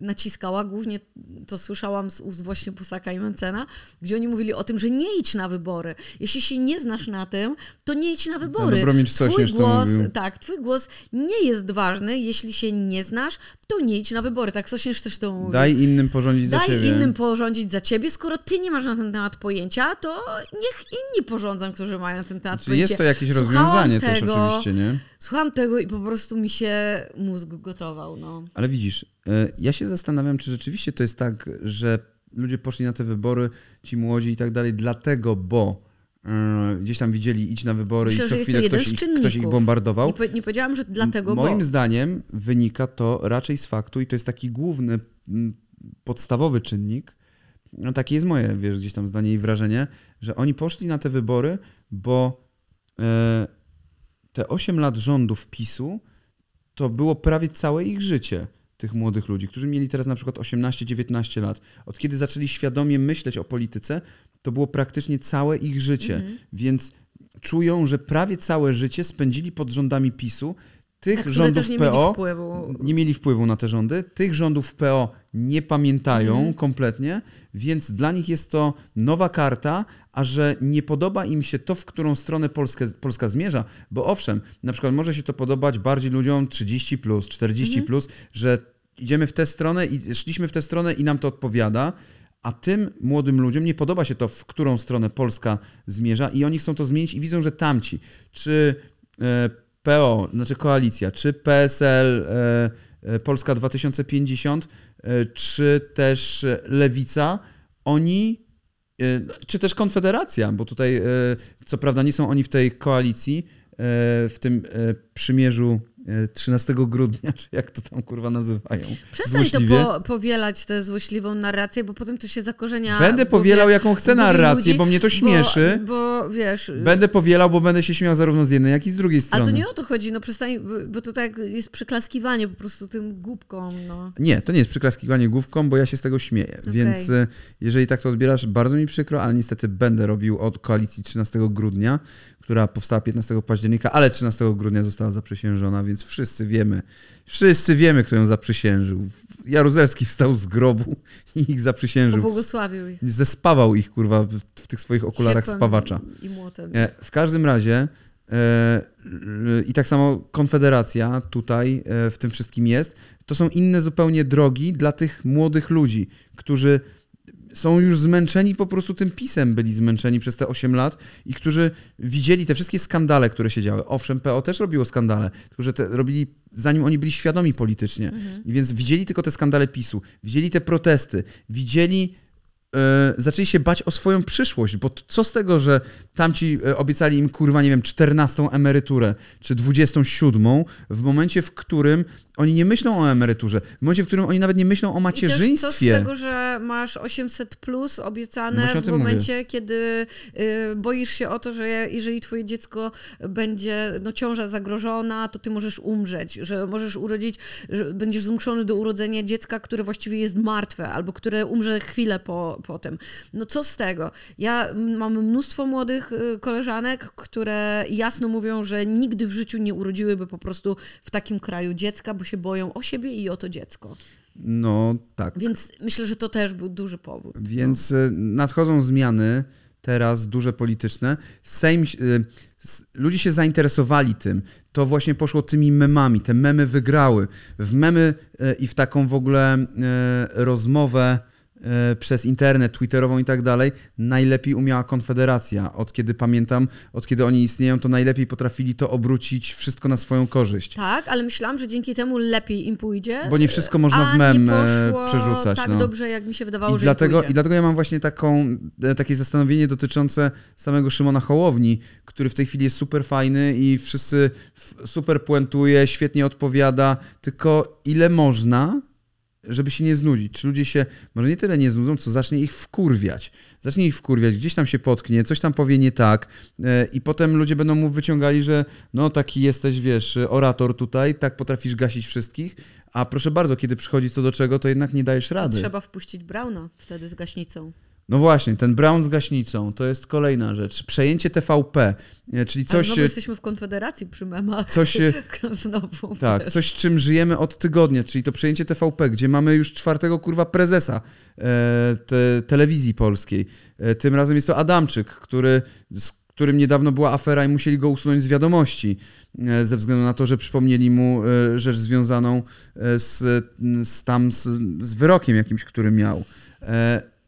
naciskała, głównie to słyszałam z ust właśnie Pusaka i Mencena, gdzie oni mówili o tym, że nie idź na wybory. Jeśli się nie znasz na tym, to nie idź na wybory. Twój głos, tak, twój głos nie jest ważny, jeśli się nie znasz, to nie idź na wybory. Tak Sośnierz też to mówi. Daj innym porządzić Daj za ciebie. Daj innym porządzić za ciebie. Skoro ty nie masz na ten temat pojęcia, to niech inni porządzą, którzy mają na ten temat znaczy, pojęcie. Jest to jakieś Słuchałam rozwiązanie tego, też oczywiście, nie? Słucham tego i po prostu mi się mózg gotował, no. Ale widzisz, e, ja się zastanawiam, czy rzeczywiście to jest tak, że ludzie poszli na te wybory, ci młodzi i tak dalej, dlatego, bo e, gdzieś tam widzieli idź na wybory Myślę, i co chwilę ktoś, ktoś, ich bombardował. Nie, nie powiedziałam, że dlatego, Moim bo... zdaniem wynika to raczej z faktu i to jest taki główny, podstawowy czynnik, no takie jest moje, wiesz, gdzieś tam zdanie i wrażenie, że oni poszli na te wybory, bo e, te 8 lat rządów PiSu to było prawie całe ich życie tych młodych ludzi, którzy mieli teraz na przykład 18-19 lat. Od kiedy zaczęli świadomie myśleć o polityce, to było praktycznie całe ich życie. Mhm. Więc czują, że prawie całe życie spędzili pod rządami PiSu. Tych rządów nie PO mieli wpływu. nie mieli wpływu na te rządy. Tych rządów PO nie pamiętają mhm. kompletnie, więc dla nich jest to nowa karta, a że nie podoba im się to, w którą stronę Polskę, Polska zmierza, bo owszem, na przykład może się to podobać bardziej ludziom 30, plus, 40, mhm. plus, że idziemy w tę stronę i szliśmy w tę stronę i nam to odpowiada, a tym młodym ludziom nie podoba się to, w którą stronę Polska zmierza i oni chcą to zmienić i widzą, że tamci, czy e, PO, znaczy koalicja, czy PSL, e, Polska 2050, czy też Lewica, oni, czy też Konfederacja, bo tutaj co prawda nie są oni w tej koalicji, w tym przymierzu 13 grudnia, czy jak to tam kurwa nazywają. Przestań Złośliwie. to po, powielać tę złośliwą narrację, bo potem to się zakorzenia. Będę powielał jaką chcę narrację, ludzi, bo mnie to śmieszy. Bo, bo, wiesz. Będę powielał, bo będę się śmiał zarówno z jednej, jak i z drugiej strony. Ale to nie o to chodzi, no przestań, bo to tak jest przyklaskiwanie po prostu tym głupkom. No. Nie, to nie jest przyklaskiwanie głupkom, bo ja się z tego śmieję. Okay. Więc e, jeżeli tak to odbierasz, bardzo mi przykro, ale niestety będę robił od koalicji 13 grudnia, która powstała 15 października, ale 13 grudnia została zaprzysiężona, więc wszyscy wiemy, wszyscy wiemy, kto ją zaprzysiężył. Jaruzelski wstał z grobu i ich zaprzysiężył. Pobłogosławił ich. Zespawał ich, kurwa, w, tych swoich okularach Siekłem spawacza. I młotem. E, W każdym razie e, i tak samo Konfederacja tutaj e, w tym wszystkim jest. To są inne zupełnie drogi dla tych młodych ludzi, którzy są już zmęczeni po prostu tym pisem, byli zmęczeni przez te 8 lat i którzy widzieli te wszystkie skandale, które się działy. Owszem, PO też robiło skandale, tylko że te robili zanim oni byli świadomi politycznie. I więc widzieli tylko te skandale PiSu, widzieli te protesty, widzieli e, zaczęli się bać o swoją przyszłość, bo co z tego, że tamci e, obiecali im, kurwa, nie wiem, 14 emeryturę, czy 27, w momencie, w którym oni nie myślą o emeryturze, w momencie, w którym oni nawet nie myślą o I też macierzyństwie. co z tego, że masz 800 plus No obiecane właśnie o w tym momencie, kiedy y, boisz się o to, że jeżeli twoje dziecko będzie, no ciąża zagrożona, to ty możesz umrzeć, że możesz urodzić, że będziesz zmuszony do urodzenia dziecka, które właściwie jest martwe, albo które umrze chwilę po, potem. No co z tego? Ja mam mnóstwo młodych y, koleżanek, które jasno mówią, że nigdy w życiu nie urodziłyby po prostu w takim kraju dziecka, bo się boją o siebie i o to dziecko. No tak. Więc myślę, że to też był duży powód. Więc e, nadchodzą zmiany teraz duże polityczne. Sejm, s- ludzie się zainteresowali tym. To właśnie poszło tymi memami. Te memy wygrały. W memy e, i w taką w ogóle rozmowę przez internet, twitterową i tak dalej, najlepiej umiała Konfederacja. Od kiedy pamiętam, od kiedy oni istnieją, to najlepiej potrafili to obrócić wszystko na swoją korzyść. Tak, ale myślałam, że dzięki temu lepiej im pójdzie. Bo nie wszystko można a w mem nie e, przerzucać. tak no. dobrze, jak mi się wydawało, I że dlatego. I dlatego ja mam właśnie taką, e, takie zastanowienie dotyczące samego Szymona Hołowni, który w tej chwili jest super fajny i wszyscy super puentuje, świetnie odpowiada, tylko ile można, żeby się nie znudzić? Czy ludzie się może nie tyle nie znudzą, co zacznie ich wkurwiać. Zacznie ich wkurwiać, gdzieś tam się potknie, coś tam powie nie tak e, i potem ludzie będą mu wyciągali, że no taki jesteś, wiesz, orator tutaj, tak potrafisz gasić wszystkich, a proszę bardzo, kiedy przychodzi co do czego, to jednak nie dajesz rady. Trzeba wpuścić Brauna wtedy z gaśnicą. No właśnie, ten Brown z gaśnicą, to jest kolejna rzecz. Przejęcie TVP, e, czyli Coś, coś, znowu jesteśmy w Konfederacji przy memach. coś, e, znowu. tak, coś czym żyjemy od tygodnia, czyli to przejęcie TVP, gdzie mamy już czwartego kurwa prezesa e, te, telewizji polskiej. E, tym razem jest to Adamczyk, który, z którym niedawno była afera i musieli go usunąć z wiadomości ze względu na to, że przypomnieli mu rzecz związaną z, z tam z, z wyrokiem jakimś, który miał.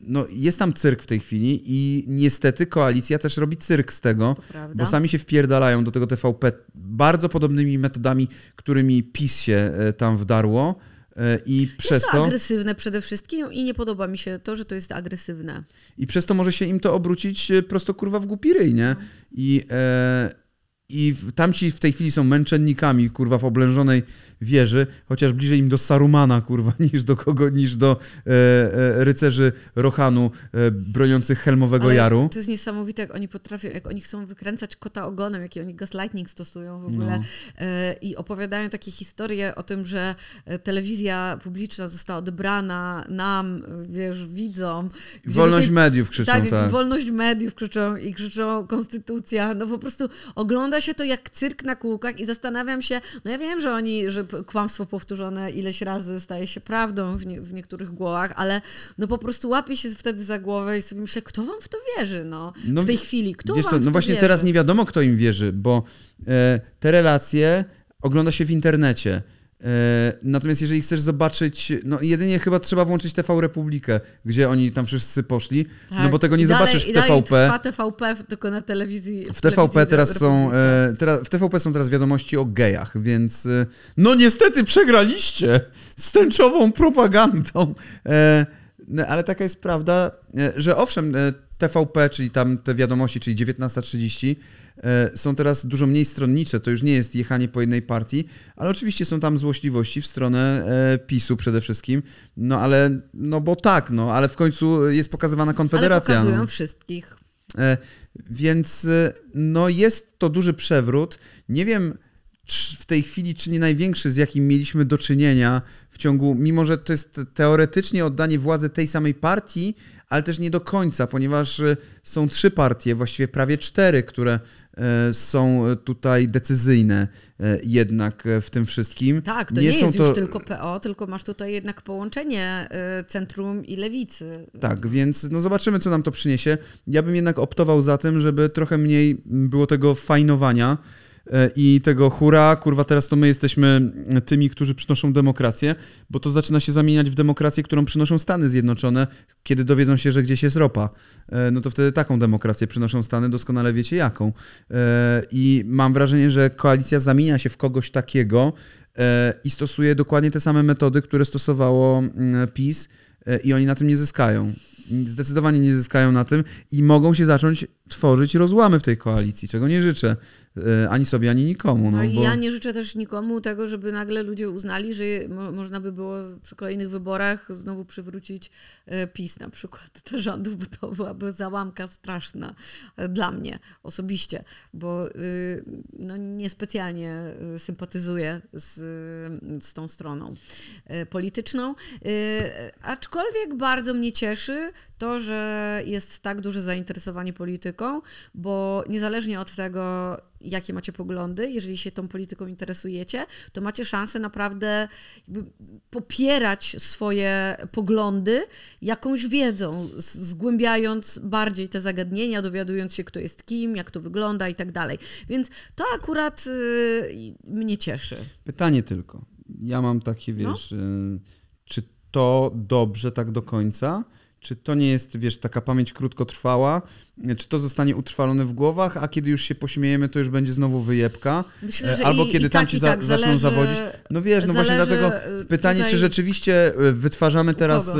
No, jest tam cyrk w tej chwili i niestety koalicja też robi cyrk z tego, bo sami się wpierdalają do tego TVP bardzo podobnymi metodami, którymi PiS się e, tam wdarło e, i przez jest to to, agresywne przede wszystkim i nie podoba mi się to, że to jest agresywne. i przez to może się im to obrócić e, prosto kurwa w głupi ryj, nie? I, e, i tamci w tej chwili są męczennikami, kurwa, w oblężonej wieży, chociaż bliżej im do Sarumana, kurwa, niż do kogo, niż do e, e, rycerzy Rohanu e, broniących Helmowego Ale Jaru. To jest niesamowite, jak oni potrafią, jak oni chcą wykręcać kota ogonem, jaki oni gaslightning stosują w ogóle No. e, i opowiadają takie historie o tym, że e, telewizja publiczna została odebrana nam, e, wiesz, widzom. Wolność tej- mediów krzyczą, tak, tak. wolność mediów krzyczą i krzyczą konstytucja. No po prostu ogląda się to jak cyrk na kółkach i zastanawiam się, no ja wiem, że oni, że kłamstwo powtórzone ileś razy staje się prawdą w, nie, w niektórych głowach, ale no po prostu łapię się wtedy za głowę i sobie myślę, kto wam w to wierzy, no, No, w tej chwili, kto wam co, w to no właśnie wierzy? teraz nie wiadomo, kto im wierzy, bo e, te relacje ogląda się w internecie. E, natomiast jeżeli chcesz zobaczyć, no jedynie chyba trzeba włączyć TV Republikę, gdzie oni tam wszyscy poszli, no Tak. bo tego nie dalej, zobaczysz w i dalej TVP. Trwa TVP w- tylko na telewizji. W TVP teraz są, e, teraz, w TVP są teraz wiadomości o gejach, więc e, no niestety przegraliście z tęczową propagandą. No, ale taka jest prawda, że owszem, TVP, czyli tam te wiadomości, czyli 19.30, e, są teraz dużo mniej stronnicze, to już nie jest jechanie po jednej partii, ale oczywiście są tam złośliwości w stronę e, PiSu przede wszystkim, no ale, no bo tak, no, ale w końcu jest pokazywana Ale Konfederacja. pokazują no. wszystkich. E, Więc no jest to duży przewrót. Nie wiem, w tej chwili, czy nie największy, z jakim mieliśmy do czynienia w ciągu, mimo że to jest teoretycznie oddanie władzy tej samej partii, ale też nie do końca, ponieważ e, są trzy partie, właściwie prawie cztery, które e, są tutaj decyzyjne e, jednak w tym wszystkim. Tak, to nie, są jest już tylko PO, tylko masz tutaj jednak połączenie centrum i lewicy. Tak, więc no zobaczymy, co nam to przyniesie. Ja bym jednak optował za tym, żeby trochę mniej było tego fajnowania i tego hura, kurwa, teraz to my jesteśmy tymi, którzy przynoszą demokrację, bo to zaczyna się zamieniać w demokrację, którą przynoszą Stany Zjednoczone, kiedy dowiedzą się, że gdzieś jest ropa. E, No to wtedy taką demokrację przynoszą Stany, doskonale wiecie jaką. E, I mam wrażenie, że koalicja zamienia się w kogoś takiego e, i stosuje dokładnie te same metody, które stosowało mm, PiS e, i oni na tym nie zyskają. Zdecydowanie nie zyskają na tym i mogą się zacząć tworzyć rozłamy w tej koalicji, czego nie życzę e, ani sobie, ani nikomu. No, No, i bo... ja nie życzę też nikomu tego, żeby nagle ludzie uznali, że mo można by było przy kolejnych wyborach znowu przywrócić e, PiS na przykład do rządów, bo to byłaby załamka straszna e, dla mnie osobiście, bo y, no, niespecjalnie sympatyzuję z, z tą stroną polityczną. Aczkolwiek bardzo mnie cieszy to, że jest tak duże zainteresowanie polityką, bo niezależnie od tego, jakie macie poglądy, jeżeli się tą polityką interesujecie, to macie szansę naprawdę popierać swoje poglądy jakąś wiedzą, zgłębiając bardziej te zagadnienia, dowiadując się, kto jest kim, jak to wygląda i tak dalej. Więc to akurat y, mnie cieszy. Pytanie tylko. Ja mam takie, No. wiesz, y, czy to dobrze tak do końca? Czy to nie jest, wiesz, taka pamięć krótkotrwała? Czy to zostanie utrwalone w głowach, a kiedy już się pośmiejemy, to już będzie znowu wyjebka? Myślę, E, że Albo i, kiedy i tam tak, ci i za, tak zaczną zależy, zawodzić? No wiesz, no właśnie dlatego y, pytanie, tutaj- czy rzeczywiście y, wytwarzamy teraz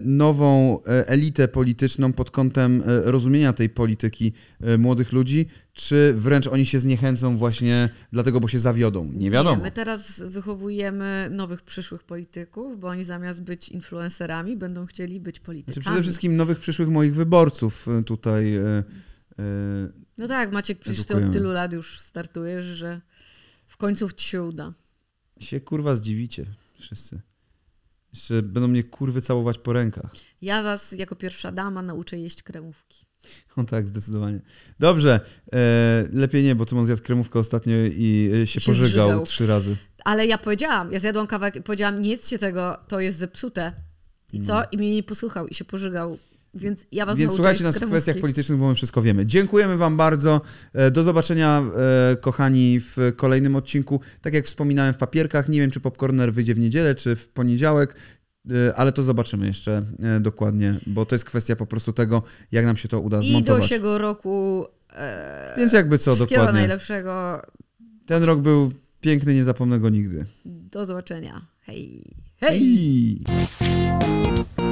nową elitę polityczną pod kątem rozumienia tej polityki młodych ludzi, czy wręcz oni się zniechęcą właśnie dlatego, bo się zawiodą? Nie wiadomo. Nie, my teraz wychowujemy nowych przyszłych polityków, bo oni zamiast być influencerami, będą chcieli być Znaczy politykami. przede wszystkim nowych przyszłych moich wyborców y, tutaj. y, y, No tak, Maciek, przecież ty edukujemy. od tylu lat już startujesz, że w końcu ci się uda. się kurwa zdziwicie wszyscy. Jeszcze będą mnie kurwy całować po rękach. Ja was jako pierwsza dama nauczę jeść kremówki. O tak, zdecydowanie. Dobrze, e, lepiej nie, bo Tymon zjadł kremówkę ostatnio i e, się, Się pożygał zżygał. trzy razy. Ale ja powiedziałam, ja zjadłam kawałek i powiedziałam, nie jedzcie tego, to jest zepsute. I co? I mnie nie posłuchał i się pożygał. Więc ja was. Więc słuchajcie nas w kwestiach politycznych, bo my wszystko wiemy. Dziękujemy Wam bardzo. E, Do zobaczenia, e, kochani, w kolejnym odcinku. Tak jak wspominałem w papierkach, nie wiem, czy Popcorner wyjdzie w niedzielę, czy w poniedziałek, ale to zobaczymy jeszcze e, dokładnie, bo to jest kwestia po prostu tego, jak nam się to uda I do zmontować. siego roku e, Więc jakby co, dokładnie. najlepszego. Ten rok był piękny, nie zapomnę go nigdy. Do zobaczenia. Hej. Hej! Hej!